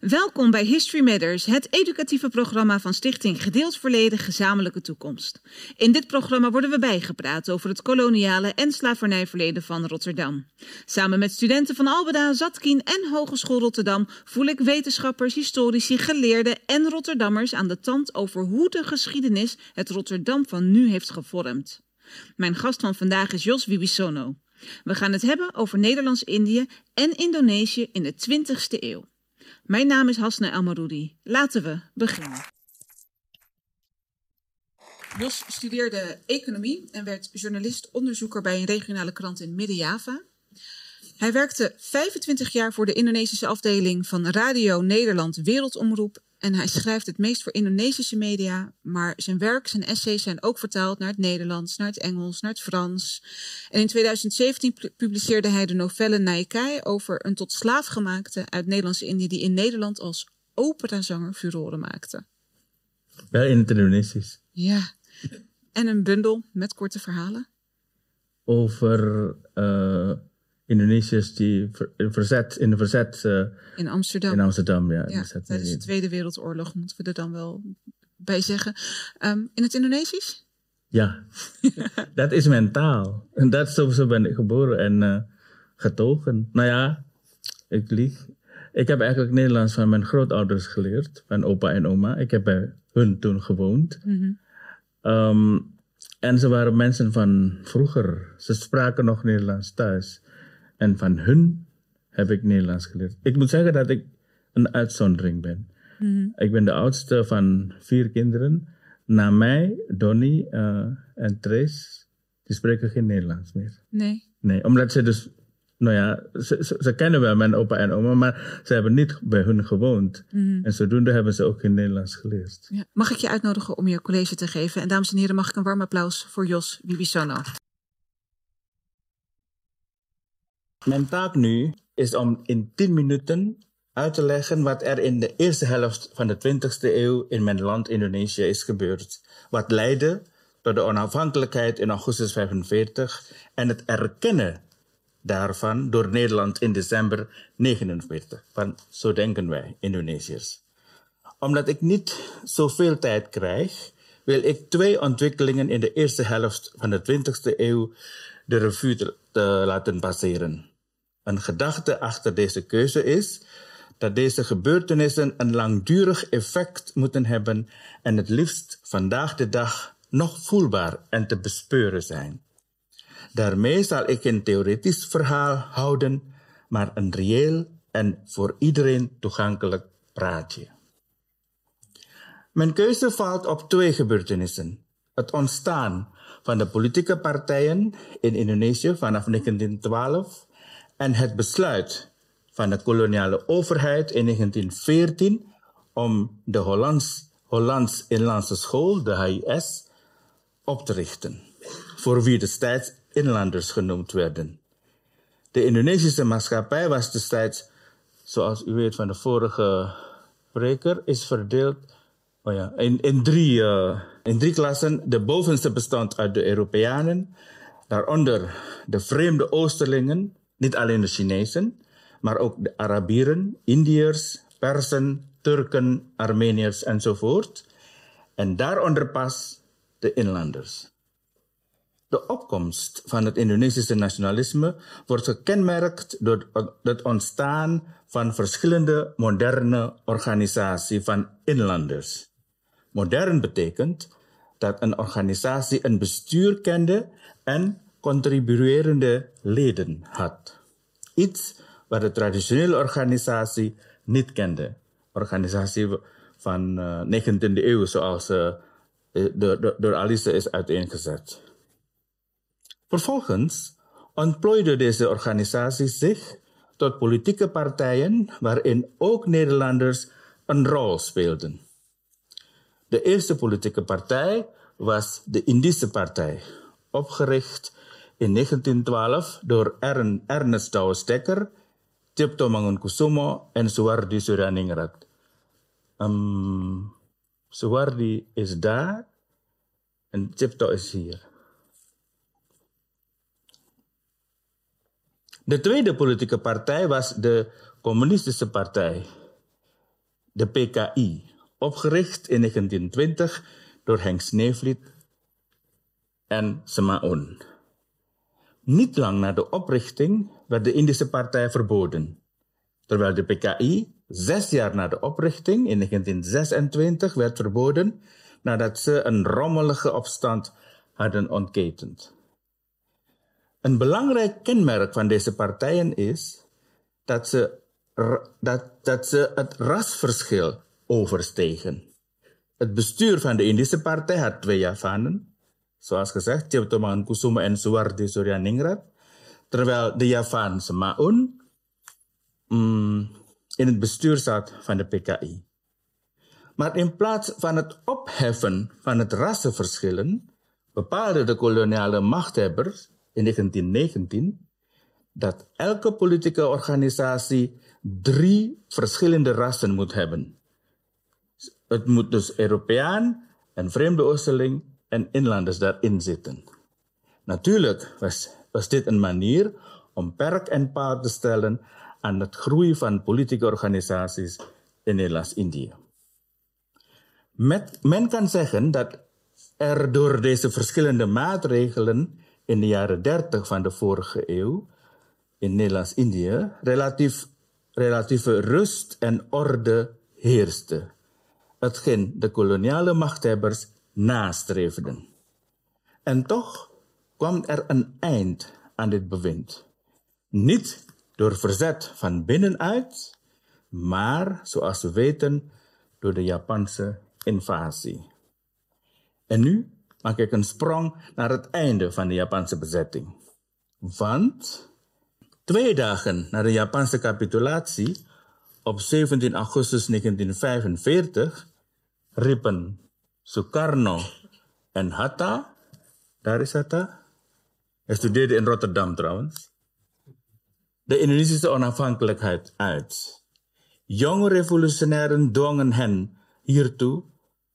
Welkom bij History Matters, het educatieve programma van Stichting Gedeeld Verleden Gezamenlijke Toekomst. In dit programma worden we bijgepraat over het koloniale en slavernijverleden van Rotterdam. Samen met studenten van Albeda, Zatkien en Hogeschool Rotterdam voel ik wetenschappers, historici, geleerden en Rotterdammers aan de tand over hoe de geschiedenis het Rotterdam van nu heeft gevormd. Mijn gast van vandaag is Jos Wibisono. We gaan het hebben over Nederlands-Indië en Indonesië in de 20e eeuw. Mijn naam is Hasna Elmaroudi. Laten we beginnen. Jos studeerde economie en werd journalist-onderzoeker bij een regionale krant in Midden-Java. Hij werkte 25 jaar voor de Indonesische afdeling van Radio Nederland Wereldomroep en hij schrijft het meest voor Indonesische media, maar zijn werk, zijn essays zijn ook vertaald naar het Nederlands, naar het Engels, naar het Frans. En in 2017 publiceerde hij de novelle Naikai over een tot slaaf gemaakte uit Nederlandse-Indië die in Nederland als operazanger furoren maakte. Ja, in het Indonesisch. Ja, en een bundel met korte verhalen. Over uh, Indonesiërs die verzet, in de verzet... Uh, in Amsterdam. In Amsterdam, ja. ja tijdens de Tweede Wereldoorlog moeten we er dan wel bij zeggen. Um, in het Indonesisch? Ja, dat is mijn taal. En dat zo, zo ben ik geboren en uh, getogen. Nou ja, ik lieg. Ik heb eigenlijk Nederlands van mijn grootouders geleerd, van opa en oma. Ik heb bij hun toen gewoond. Mm -hmm. um, en ze waren mensen van vroeger. Ze spraken nog Nederlands thuis. En van hun heb ik Nederlands geleerd. Ik moet zeggen dat ik een uitzondering ben. Mm-hmm. Ik ben de oudste van vier kinderen. Na mij, Donnie uh, en Trace, die spreken geen Nederlands meer. Nee. Nee, omdat ze dus, nou ja, ze, ze, ze kennen wel mijn opa en oma, maar ze hebben niet bij hun gewoond. Mm-hmm. En zodoende hebben ze ook geen Nederlands geleerd. Ja. Mag ik je uitnodigen om je college te geven? En dames en heren, mag ik een warm applaus voor Jos Bibisono? Mijn taak nu is om in 10 minuten uit te leggen wat er in de eerste helft van de 20e eeuw in mijn land Indonesië is gebeurd. Wat leidde tot de onafhankelijkheid in augustus 45 en het erkennen daarvan door Nederland in december 49. Want zo denken wij, Indonesiërs. Omdat ik niet zoveel tijd krijg, wil ik twee ontwikkelingen in de eerste helft van de 20e eeuw de revue te laten passeren. Een gedachte achter deze keuze is dat deze gebeurtenissen een langdurig effect moeten hebben en het liefst vandaag de dag nog voelbaar en te bespeuren zijn. Daarmee zal ik een theoretisch verhaal houden, maar een reëel en voor iedereen toegankelijk praatje. Mijn keuze valt op twee gebeurtenissen. Het ontstaan van de politieke partijen in Indonesië vanaf 1912 en het besluit van de koloniale overheid in 1914 om de Hollands, Hollands Inlandse School, de HIS, op te richten, voor wie destijds inlanders genoemd werden. De Indonesische maatschappij was destijds, zoals u weet van de vorige spreker, is verdeeld oh ja, in, in, drie, uh, in drie klassen. De bovenste bestond uit de Europeanen, daaronder de vreemde Oosterlingen, niet alleen de Chinezen, maar ook de Arabieren, Indiërs, Persen, Turken, Armeniërs enzovoort. En daaronder pas de inlanders. De opkomst van het Indonesische nationalisme wordt gekenmerkt door het ontstaan van verschillende moderne organisaties van inlanders. Modern betekent dat een organisatie een bestuur kende en contribuerende leden had. Iets wat de traditionele organisatie niet kende. Organisatie van uh, 19e eeuw, zoals uh, door, door Alice is uiteengezet. Vervolgens ontplooide deze organisatie zich tot politieke partijen waarin ook Nederlanders een rol speelden. De eerste politieke partij was de Indische Partij, opgericht in 1912 door Ern, Ernest Douwes Dekker, Tipto Mangunkusumo en Suwardi Suryaningrat. Um, Suwardi is daar en Tipto is hier. De tweede politieke partij was de Communistische Partij. de PKI, opgericht in 1920 door Henk Sneevliet en Semaun. Niet lang na de oprichting werd de Indische partij verboden, terwijl de PKI zes jaar na de oprichting in 1926 werd verboden nadat ze een rommelige opstand hadden ontketend. Een belangrijk kenmerk van deze partijen is dat ze, dat, dat ze het rasverschil overstegen. Het bestuur van de Indische partij had twee Javanen, zoals gezegd, Tjeptoman Kusuma en Suwardi Suryaningrat, terwijl de Javaan Semaun mm, in het bestuur zat van de PKI. Maar in plaats van het opheffen van het rassenverschillen, bepaalden de koloniale machthebbers in 1919 dat elke politieke organisatie drie verschillende rassen moet hebben. Het moet dus Europeaan, een vreemde oosteling en inlanders daarin zitten. Natuurlijk was, was dit een manier om perk en paal te stellen aan het groei van politieke organisaties in Nederlands-Indië. Men kan zeggen dat er door deze verschillende maatregelen in de jaren 30 van de vorige eeuw in Nederlands-Indië relatief, relatieve rust en orde heerste, hetgeen de koloniale machthebbers nastreefden. En toch kwam er een eind aan dit bewind. Niet door verzet van binnenuit, maar, zoals we weten, door de Japanse invasie. En nu maak ik een sprong naar het einde van de Japanse bezetting. Want twee dagen na de Japanse capitulatie, op 17 augustus 1945, riepen Sukarno en Hatta, daar is in Rotterdam trouwens, de Indonesische onafhankelijkheid uit. Jonge revolutionairen dwongen hen hiertoe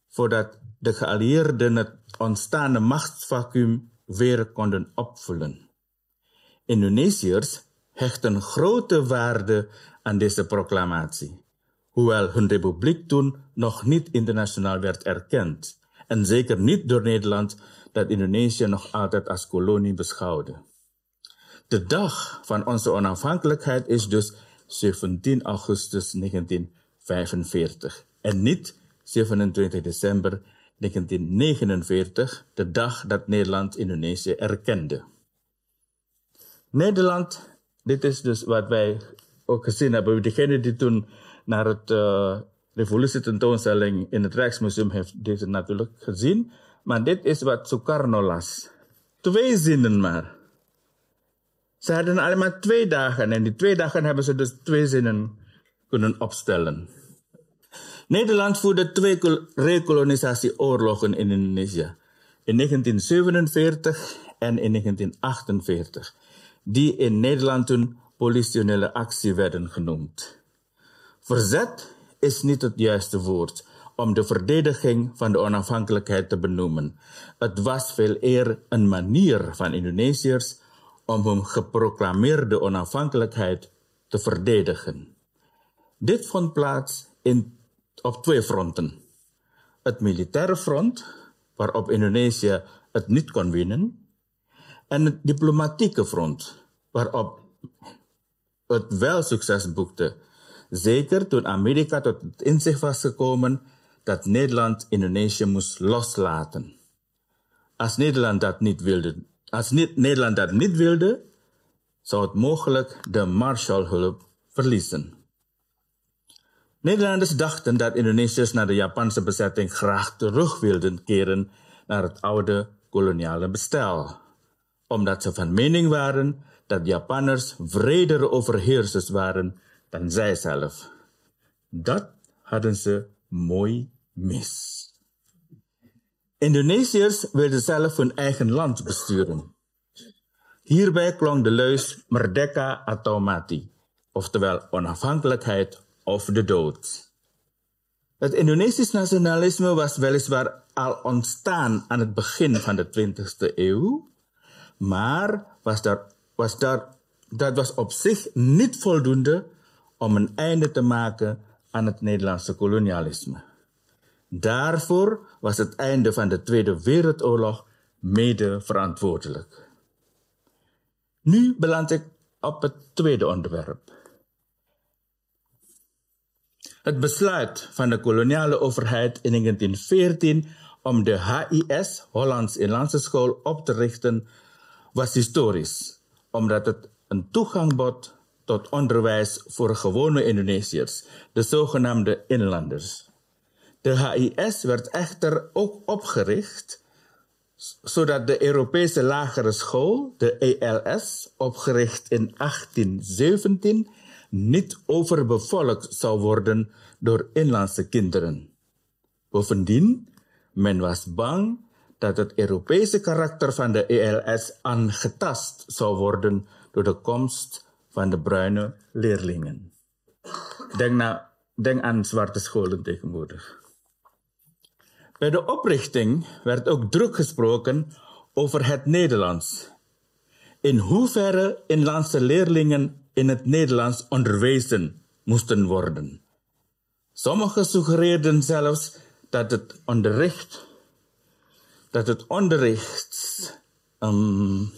voordat de geallieerden het ontstaande machtsvacuum weer konden opvullen. Indonesiërs hechten grote waarde aan deze proclamatie, hoewel hun republiek toen nog niet internationaal werd erkend en zeker niet door Nederland dat Indonesië nog altijd als kolonie beschouwde. De dag van onze onafhankelijkheid is dus 17 augustus 1945 en niet 27 december 1949, de dag dat Nederland Indonesië erkende. Nederland, dit is dus wat wij ook gezien hebben. Degene die toen naar het uh, revolutietentoonstelling in het Rijksmuseum heeft dit natuurlijk gezien. Maar dit is wat Sukarno las. Twee zinnen maar. Ze hadden alleen maar twee dagen en die twee dagen hebben ze dus twee zinnen kunnen opstellen. Nederland voerde twee recolonisatieoorlogen in Indonesië. In 1947 en in 1948, die in Nederland toen politionele actie werden genoemd. Verzet is niet het juiste woord om de verdediging van de onafhankelijkheid te benoemen. Het was veel eer een manier van Indonesiërs om hun geproclameerde onafhankelijkheid te verdedigen. Dit vond plaats in op twee fronten. Het militaire front, waarop Indonesië het niet kon winnen, en het diplomatieke front, waarop het wel succes boekte. Zeker toen Amerika tot het inzicht was gekomen dat Nederland Indonesië moest loslaten. Als Nederland dat niet wilde, als Nederland dat niet wilde, zou het mogelijk de Marshallhulp verliezen. Nederlanders dachten dat Indonesiërs na de Japanse bezetting graag terug wilden keren naar het oude koloniale bestel, omdat ze van mening waren dat Japanners vredere overheersers waren dan zij zelf. Dat hadden ze mooi mis. Indonesiërs wilden zelf hun eigen land besturen. Hierbij klonk de leus Merdeka atau mati, oftewel onafhankelijkheid of de dood. Het Indonesisch nationalisme was weliswaar al ontstaan aan het begin van de 20e eeuw, maar was daar, was daar, dat was op zich niet voldoende om een einde te maken aan het Nederlandse kolonialisme. Daarvoor was het einde van de Tweede Wereldoorlog mede verantwoordelijk. Nu beland ik op het tweede onderwerp. Het besluit van de koloniale overheid in 1914 om de HIS, Hollands Inlandse School, op te richten, was historisch, omdat het een toegang bood tot onderwijs voor gewone Indonesiërs, de zogenaamde inlanders. De HIS werd echter ook opgericht zodat de Europese lagere school, de ELS, opgericht in 1817, niet overbevolkt zou worden door inlandse kinderen. Bovendien, men was bang dat het Europese karakter van de ELS aangetast zou worden door de komst van de bruine leerlingen. Denk, nou, denk aan zwarte scholen tegenwoordig. Bij de oprichting werd ook druk gesproken over het Nederlands. In hoeverre inlandse leerlingen in het Nederlands onderwezen moesten worden. Sommigen suggereerden zelfs dat het onderricht, dat het onderricht, um,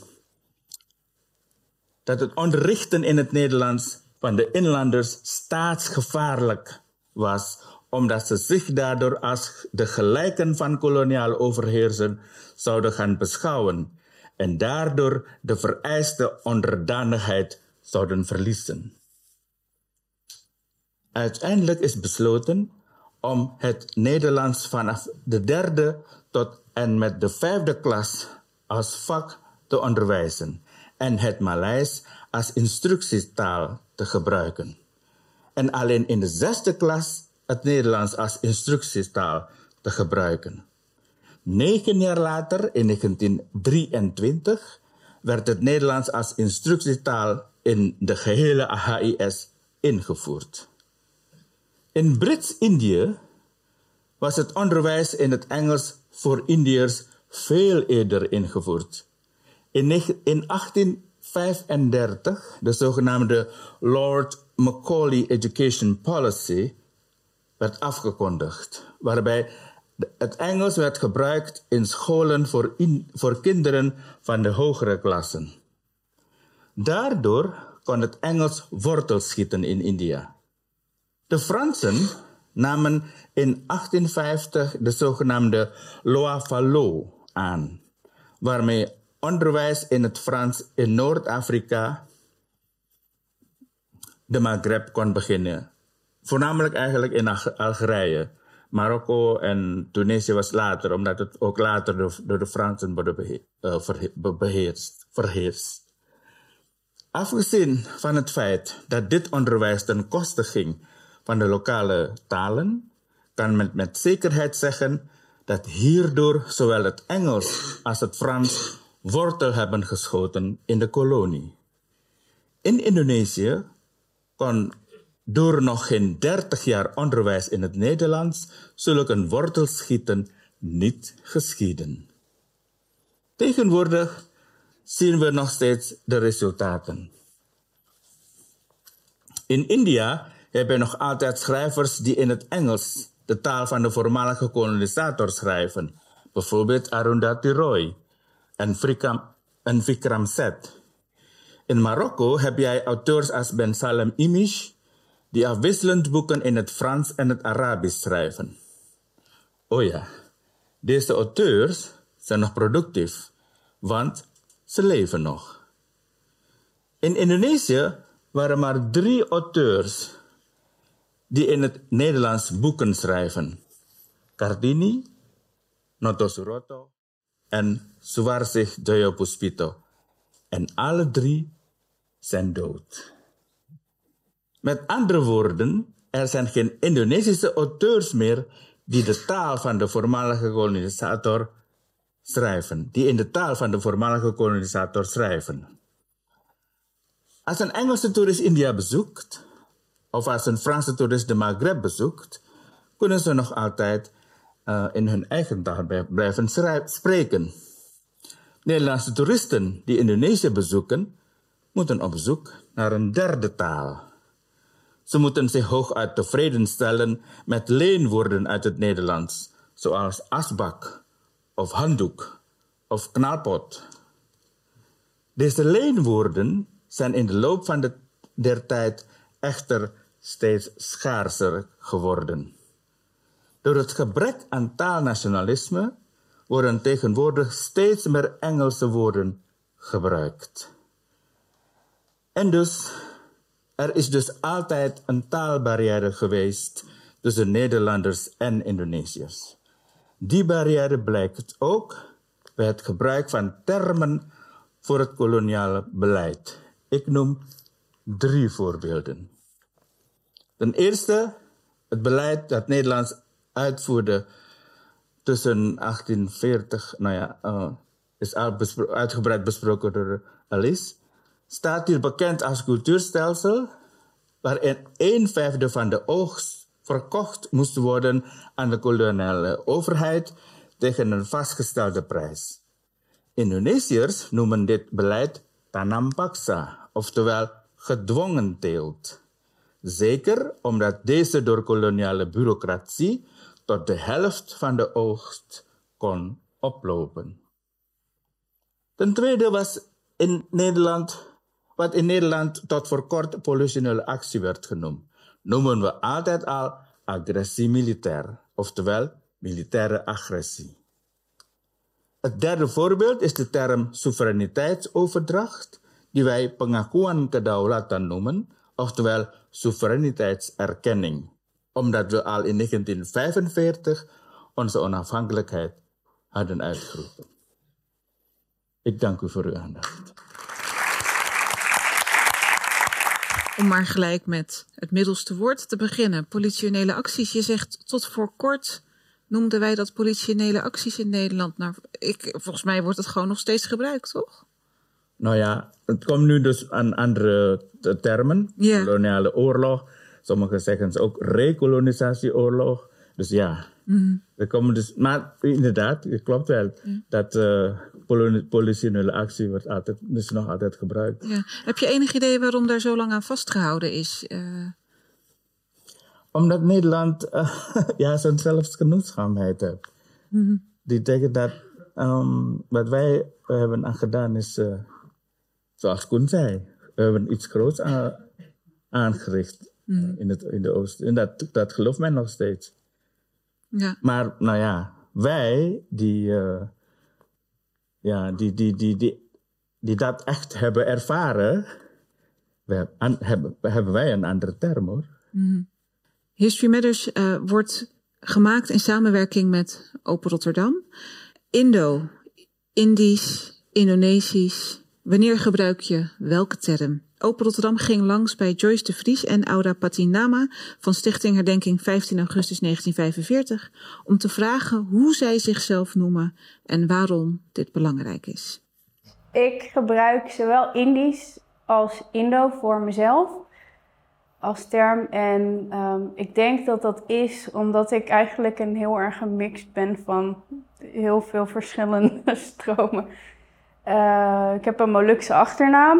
dat het onderrichten in het Nederlands van de inlanders staatsgevaarlijk was omdat ze zich daardoor als de gelijken van koloniale overheersen zouden gaan beschouwen en daardoor de vereiste onderdanigheid zouden verliezen. Uiteindelijk is besloten om het Nederlands vanaf de derde tot en met de vijfde klas als vak te onderwijzen en het Maleis als instructietaal te gebruiken. En alleen in de zesde klas het Nederlands als instructietaal te gebruiken. Negen jaar later, in 1923, werd het Nederlands als instructietaal in de gehele AHIS ingevoerd. In Brits-Indië was het onderwijs in het Engels voor Indiërs veel eerder ingevoerd. In 1835, de zogenaamde Lord Macaulay Education Policy, werd afgekondigd, waarbij het Engels werd gebruikt in scholen voor, voor kinderen van de hogere klassen. Daardoor kon het Engels wortel schieten in India. De Fransen namen in 1850 de zogenaamde Loi Fallot aan, waarmee onderwijs in het Frans in Noord-Afrika, de Maghreb kon beginnen Voornamelijk eigenlijk in Algerije. Marokko en Tunesië was later, omdat het ook later door, de Fransen wordt uh, beheerst, verheerst. Afgezien van het feit dat dit onderwijs ten koste ging van de lokale talen, kan men met zekerheid zeggen dat hierdoor zowel het Engels als het Frans wortel hebben geschoten in de kolonie. In Indonesië kon door nog geen dertig jaar onderwijs in het Nederlands zulk een wortelschieten niet geschieden. Tegenwoordig zien we nog steeds de resultaten. In India hebben nog altijd schrijvers die in het Engels, de taal van de voormalige kolonisator, schrijven. Bijvoorbeeld Arundhati Roy en, en Vikram Seth. In Marokko heb jij auteurs als Ben Salem Imish, die afwisselend boeken in het Frans en het Arabisch schrijven. Oh ja, deze auteurs zijn nog productief, want ze leven nog. In Indonesië waren maar drie auteurs die in het Nederlands boeken schrijven. Kartini, Noto Suroto en Suwarsih Joyopuspito. En alle drie zijn dood. Met andere woorden, er zijn geen Indonesische auteurs meer die de taal van de voormalige kolonisator schrijven, die in de taal van de voormalige kolonisator schrijven. Als een Engelse toerist India bezoekt, of als een Franse toerist de Maghreb bezoekt, kunnen ze nog altijd uh, in hun eigen taal blijven spreken. Nederlandse toeristen die Indonesië bezoeken, moeten op zoek naar een derde taal. Ze moeten zich hooguit tevreden stellen met leenwoorden uit het Nederlands, zoals asbak of handdoek of knalpot. Deze leenwoorden zijn in de loop van de, der tijd echter steeds schaarser geworden. Door het gebrek aan taalnationalisme worden tegenwoordig steeds meer Engelse woorden gebruikt. En dus, er is dus altijd een taalbarrière geweest tussen Nederlanders en Indonesiërs. Die barrière blijkt ook bij het gebruik van termen voor het koloniale beleid. Ik noem drie voorbeelden. Ten eerste het beleid dat Nederland uitvoerde tussen 1840, nou ja, uh, is uitgebreid besproken door Alice, staat hier bekend als cultuurstelsel, waarin een vijfde van de oogst verkocht moest worden aan de koloniale overheid tegen een vastgestelde prijs. Indonesiërs noemen dit beleid tanam paksa, oftewel gedwongen teelt. Zeker omdat deze door koloniale bureaucratie tot de helft van de oogst kon oplopen. Ten tweede was in Nederland, wat in Nederland tot voor kort politionele actie werd genoemd, noemen we altijd al agressie militair, oftewel militaire agressie. Het derde voorbeeld is de term soevereiniteitsoverdracht, die wij pengakuan kedaulatan noemen, oftewel soevereiniteitserkenning, omdat we al in 1945 onze onafhankelijkheid hadden uitgeroepen. Ik dank u voor uw aandacht. Om maar gelijk met het middelste woord te beginnen. Politionele acties. Je zegt tot voor kort noemden wij dat politionele acties in Nederland. Nou, ik, volgens mij wordt het gewoon nog steeds gebruikt, toch? Nou ja, het komt nu dus aan andere termen. Koloniale oorlog. Sommigen zeggen ze ook recolonisatieoorlog. Dus ja, mm komen dus. Maar inderdaad, het klopt wel. Dat uh, politionele actie wordt altijd, is nog altijd gebruikt. Ja. Heb je enig idee waarom daar zo lang aan vastgehouden is? Uh... Omdat Nederland uh, ja, zo'n zelfgenoegzaamheid heeft. Mm Die denken dat um, wat wij hebben aan gedaan is, zoals Koen zei, we hebben iets groots aan, aangericht mm in, het, in de Oosten. En dat, dat gelooft men nog steeds. Ja. Maar nou ja, wij die, uh, ja, die, die, die, die, die dat echt hebben ervaren, we hebben, hebben wij een andere term hoor. Mm History Matters uh, wordt gemaakt in samenwerking met Open Rotterdam. Indo, Indisch, Indonesisch. Wanneer gebruik je welke term? Open Rotterdam ging langs bij Joyce de Vries en Aura Patinama van Stichting Herdenking 15 augustus 1945 om te vragen hoe zij zichzelf noemen en waarom dit belangrijk is. Ik gebruik zowel Indisch als Indo voor mezelf als term. En um, ik denk dat dat is omdat ik eigenlijk een heel erg gemixt ben van heel veel verschillende stromen. Uh, ik heb een Molukse achternaam.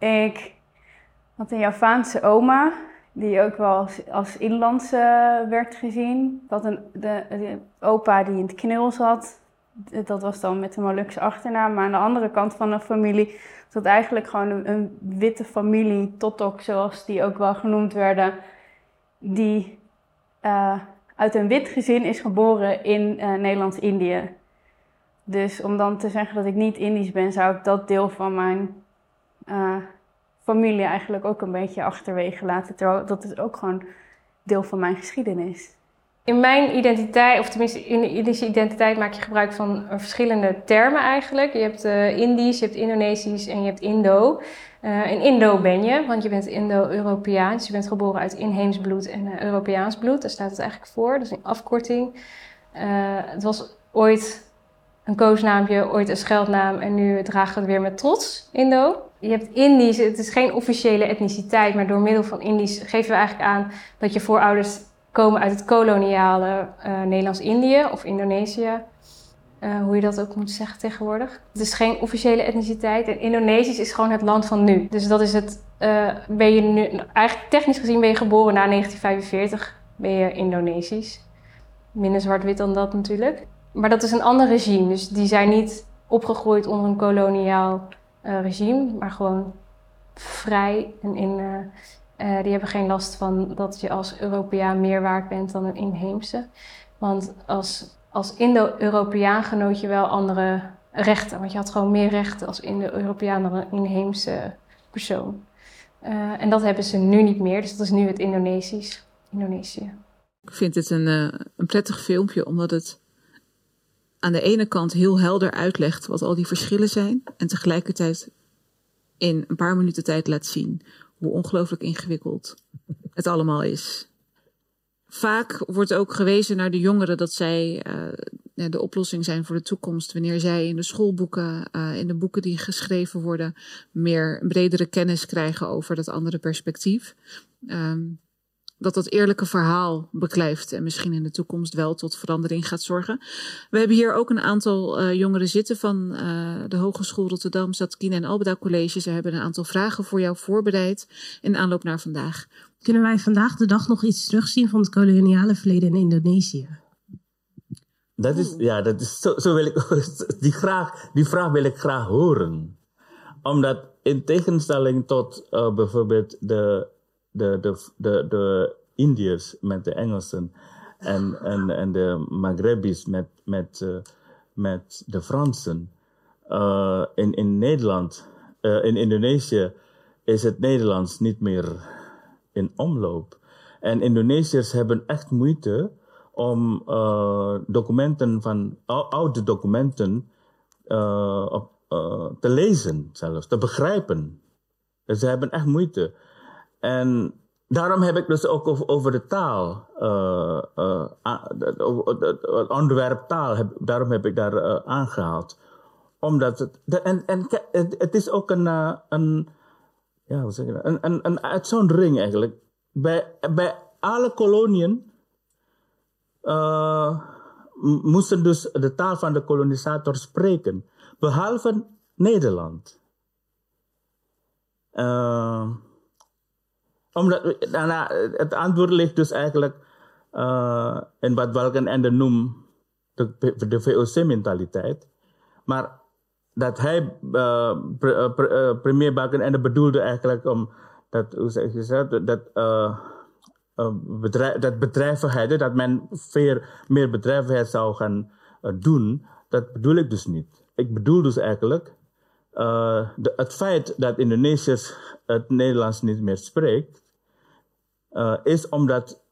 Ik had een Javaanse oma, die ook wel als, als inlandse werd gezien. Had een de, opa die in het knil zat. Dat was dan met een Molukse achternaam. Maar aan de andere kant van de familie zat eigenlijk gewoon een, witte familie, Totok zoals die ook wel genoemd werden. Die uh, uit een wit gezin is geboren in uh, Nederlands-Indië. Dus om dan te zeggen dat ik niet Indisch ben, zou ik dat deel van mijn uh, familie eigenlijk ook een beetje achterwege laten. Terwijl dat is ook gewoon deel van mijn geschiedenis. In mijn identiteit, of tenminste in de Indische identiteit, maak je gebruik van verschillende termen eigenlijk. Je hebt uh, Indisch, je hebt Indonesisch en je hebt Indo. Uh, in Indo ben je, want je bent Indo-Europeaans. Je bent geboren uit inheems bloed en uh, Europeaans bloed. Daar staat het eigenlijk voor. Dat is een afkorting. het was ooit een koosnaampje, ooit een scheldnaam en nu we het weer met trots, Indo. Je hebt Indisch, het is geen officiële etniciteit, maar door middel van Indisch geven we eigenlijk aan dat je voorouders komen uit het koloniale uh, Nederlands-Indië of Indonesië. Uh, hoe je dat ook moet zeggen tegenwoordig. Het is geen officiële etniciteit en Indonesisch is gewoon het land van nu. Dus dat is het. Uh, ben je nu, eigenlijk technisch gezien ben je geboren na 1945, ben je Indonesisch. Minder zwart-wit dan dat natuurlijk. Maar dat is een ander regime. Dus die zijn niet opgegroeid onder een koloniaal uh, regime, maar gewoon vrij en in. die hebben geen last van dat je als Europeaan meer waard bent dan een inheemse. Want als als Indo-Europeaan genoot je wel andere rechten. Want je had gewoon meer rechten als Indo-Europeaan dan een inheemse persoon. En dat hebben ze nu niet meer, dus dat is nu het Indonesisch. Indonesië. Ik vind dit een, een prettig filmpje, omdat het aan de ene kant heel helder uitlegt wat al die verschillen zijn. En tegelijkertijd in een paar minuten tijd laat zien hoe ongelooflijk ingewikkeld het allemaal is. Vaak wordt ook gewezen naar de jongeren dat zij uh, de oplossing zijn voor de toekomst. Wanneer zij in de schoolboeken, uh, in de boeken die geschreven worden, meer bredere kennis krijgen over dat andere perspectief. Um, dat dat eerlijke verhaal beklijft en misschien in de toekomst wel tot verandering gaat zorgen. We hebben hier ook een aantal uh, jongeren zitten van uh, de Hogeschool Rotterdam, Zatkine en Albeda College. Ze hebben een aantal vragen voor jou voorbereid in aanloop naar vandaag. Kunnen wij vandaag de dag nog iets terugzien van het koloniale verleden in Indonesië? Dat is, ja, dat is zo, zo wil ik, die, graag, die vraag wil ik graag horen. Omdat in tegenstelling tot uh, bijvoorbeeld de, de, de, de, de Indiërs met de Engelsen en, en, en de Maghrebis met, met, uh, met de Fransen. Uh, in, in Nederland, in Indonesië, is het Nederlands niet meer in omloop. En Indonesiërs hebben echt moeite om documenten van oude documenten op, te lezen, zelfs te begrijpen. Dus ze hebben echt moeite. En daarom heb ik dus ook over, de taal, het onderwerp taal, heb, daarom heb ik daar aangehaald. Omdat het, de, en, en het, is ook een, een ja, hoe zeg? Een, een, uitzondering eigenlijk. Bij, bij alle koloniën moesten dus de taal van de kolonisator spreken. Behalve Nederland. Uh, omdat, nou, het antwoord ligt dus eigenlijk uh, in wat Walkenende noemt de, de VOC-mentaliteit. Maar dat hij, uh, premier Balkenende bedoelde eigenlijk om, dat, hoe zeg dat, dat, bedrijf, dat bedrijvigheid, dat men veel meer bedrijvigheid zou gaan doen, dat bedoel ik dus niet. Ik bedoel dus eigenlijk de, het feit dat Indonesiërs het Nederlands niet meer spreekt, is omdat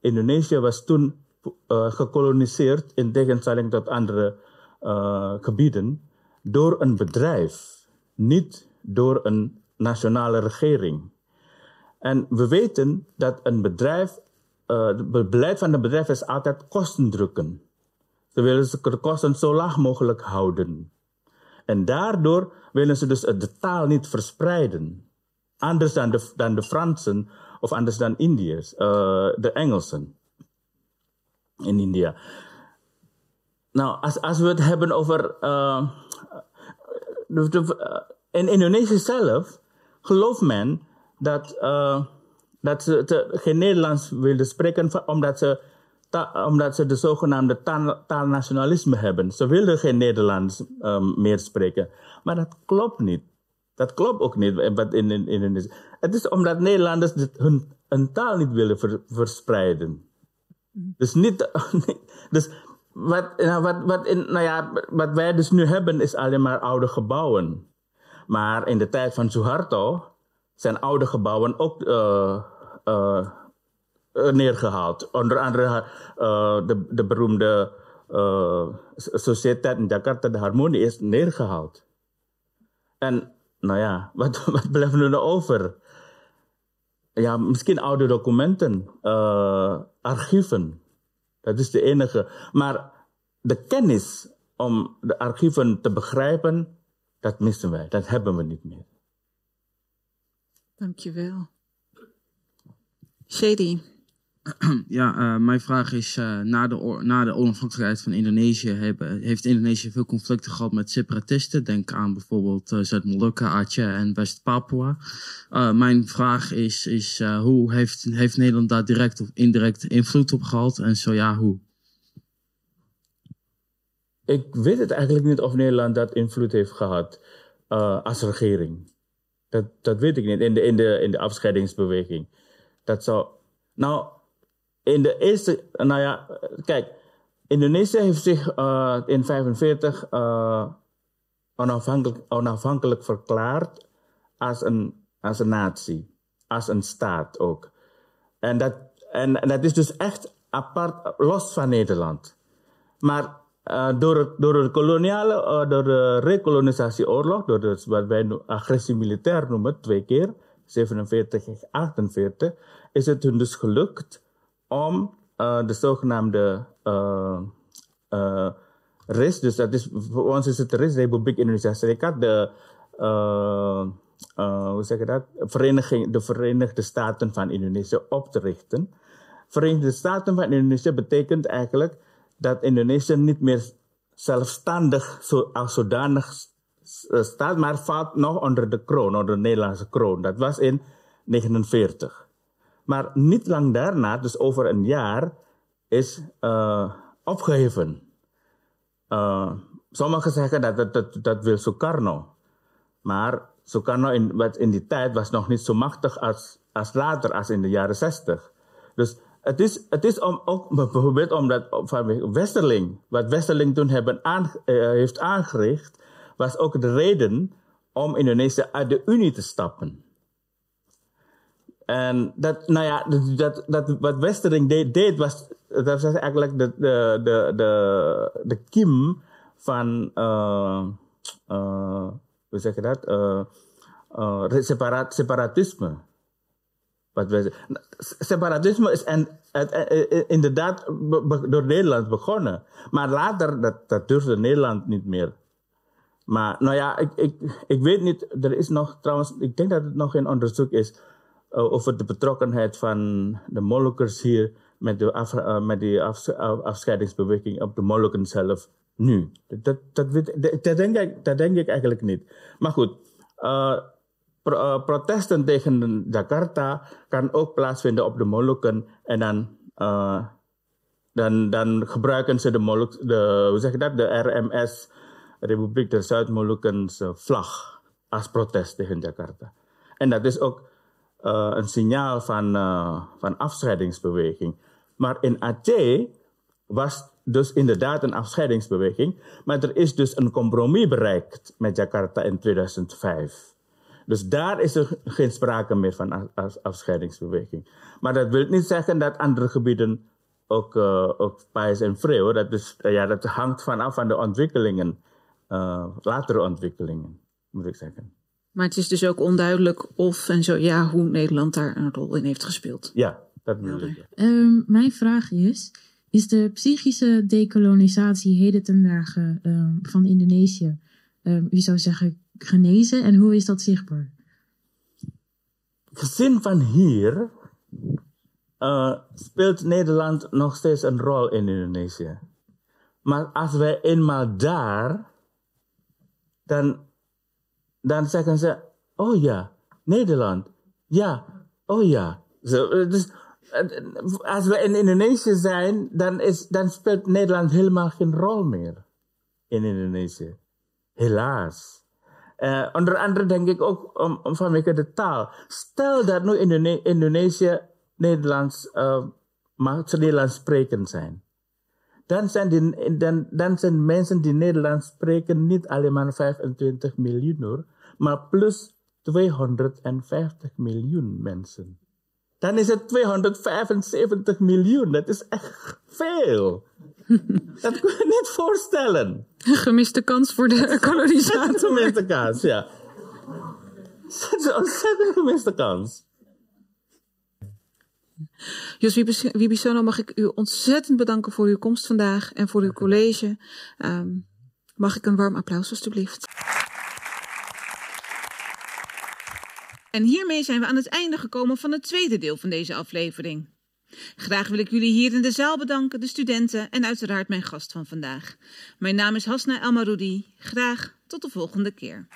Indonesië was toen gekoloniseerd in tegenstelling tot andere gebieden door een bedrijf, niet door een nationale regering. En we weten dat een bedrijf, het beleid van een bedrijf is altijd kosten drukken. Ze willen de kosten zo laag mogelijk houden. En daardoor willen ze dus de taal niet verspreiden. Anders dan de, dan de Fransen of anders dan Indiërs, uh, de Engelsen in India. Nou, als, we het hebben over de, in Indonesië zelf gelooft men dat, dat ze geen Nederlands wilden spreken omdat ze, omdat ze de zogenaamde taal, taalnationalisme hebben. Ze wilden geen Nederlands um, meer spreken. Maar dat klopt niet. Dat klopt ook niet in, in, in Indonesië. Het is omdat Nederlanders hun, hun taal niet willen ver, verspreiden. Dus, niet, dus wat, nou, wat, wat, in, nou ja, wat wij dus nu hebben is alleen maar oude gebouwen. Maar in de tijd van Suharto zijn oude gebouwen ook uh, uh, neergehaald. Onder andere uh, de, de beroemde Sociëteit in Jakarta, de Harmonie, is neergehaald. En nou ja, wat, wat blijft er nou over? Ja, misschien oude documenten, archieven. Dat is de enige. Maar de kennis om de archieven te begrijpen, dat missen wij. Dat hebben we niet meer. Dankjewel. Shady, Ja, uh, mijn vraag is, uh, na, de na de onafhankelijkheid van Indonesië hebben, heeft Indonesië veel conflicten gehad met separatisten. Denk aan bijvoorbeeld uh, Zuid-Molucca, Aceh en West-Papua. mijn vraag is, is hoe heeft, heeft Nederland daar direct of indirect invloed op gehad en zo ja, hoe? Ik weet het eigenlijk niet of Nederland dat invloed heeft gehad als regering. Dat, dat weet ik niet in de, in, de, in de afscheidingsbeweging. Dat zou. Nou, in de eerste. Nou ja, kijk. Indonesië heeft zich uh, in 1945 uh, onafhankelijk, onafhankelijk verklaard als een, als een natie, als een staat ook. En dat, en, dat is dus echt apart, los van Nederland. Maar uh, door, door de koloniale, door de recolonisatieoorlog, door de, wat wij agressie militair noemen, twee keer, 47 en 48, is het hun dus gelukt om uh, de zogenaamde RIS, dus dat is, voor ons is het RIS, Republiek Indonesia Serikat, de, hoe zeg dat, Vereniging, de Verenigde Staten van Indonesië op te richten. Verenigde Staten van Indonesië betekent eigenlijk dat Indonesië niet meer zelfstandig zo, als zodanig staat, maar valt nog onder de kroon, onder de Nederlandse kroon. Dat was in 1949. Maar niet lang daarna, dus over een jaar, is uh, opgeheven. Uh, sommigen zeggen dat dat, dat, wil Sukarno. Maar Sukarno in, in die tijd was nog niet zo machtig als, als later, als in de jaren 60. Dus het is, het is om, ook bijvoorbeeld omdat van Westerling, wat Westerling toen hebben uh, heeft aangericht, was ook de reden om Indonesië uit de Unie te stappen. En dat, nou ja, dat, dat, wat Westerling deed, was, dat was eigenlijk de, de, de, de, de kiem van, uh, uh, hoe zeg je dat, uh, separat, separatisme. Wat separatisme is en, inderdaad door Nederland begonnen. Maar later, dat, dat durfde Nederland niet meer. Maar nou ja, ik, ik, ik weet niet, er is nog trouwens, ik denk dat het nog in onderzoek is over de betrokkenheid van de Molukkers hier met de, uh, met die af, afscheidingsbeweging op de Molukken zelf nu. Dat, dat, weet, dat, denk ik, dat denk ik eigenlijk niet. Maar goed, pro, protesten tegen Jakarta kan ook plaatsvinden op de Molukken. En dan, dan, gebruiken ze de, Moluk, de, hoe zeg dat, de RMS, Republiek der Zuid-Molukkense vlag, als protest tegen Jakarta. En dat is ook uh, een signaal van, uh, van afscheidingsbeweging. Maar in Aceh was dus inderdaad een afscheidingsbeweging, maar er is dus een compromis bereikt met Jakarta in 2005. Dus daar is er geen sprake meer van afscheidingsbeweging. Maar dat wil niet zeggen dat andere gebieden ook, uh, ook en vrij Dat, is, ja, dat hangt vanaf van de ontwikkelingen, latere ontwikkelingen, moet ik zeggen. Maar het is dus ook onduidelijk of en zo ja, hoe Nederland daar een rol in heeft gespeeld. Ja, dat bedoel ik. Um, mijn vraag is: is de psychische dekolonisatie heden ten dagen um, van Indonesië, um, u zou zeggen, genezen en hoe is dat zichtbaar? Gezien van hier uh, speelt Nederland nog steeds een rol in Indonesië. Maar als wij eenmaal daar, dan, dan zeggen ze, oh ja, Nederland, ja, oh ja. Zo, dus, als we in Indonesië zijn, dan, is, dan speelt Nederland helemaal geen rol meer in Indonesië. Helaas. Uh, onder andere denk ik ook om, om vanwege de taal. Stel dat nu in Indonesië Nederlands, uh, Nederlands sprekend zijn. Dan zijn, die, dan, dan zijn mensen die Nederlands spreken niet alleen maar 25 miljoen hoor, maar plus 250 miljoen mensen. Dan is het 275 miljoen. Dat is echt veel. Dat kun je niet voorstellen. Gemiste kans voor de kolonisator. gemiste kans, ja. Dat is een ontzettend gemiste kans. Jos Wibisono, mag ik u ontzettend bedanken voor uw komst vandaag en voor uw college. Um, mag ik een warm applaus alstublieft. En hiermee zijn we aan het einde gekomen van het tweede deel van deze aflevering. Graag wil ik jullie hier in de zaal bedanken, de studenten en uiteraard mijn gast van vandaag. Mijn naam is Hasna Elmaroudi. Graag tot de volgende keer.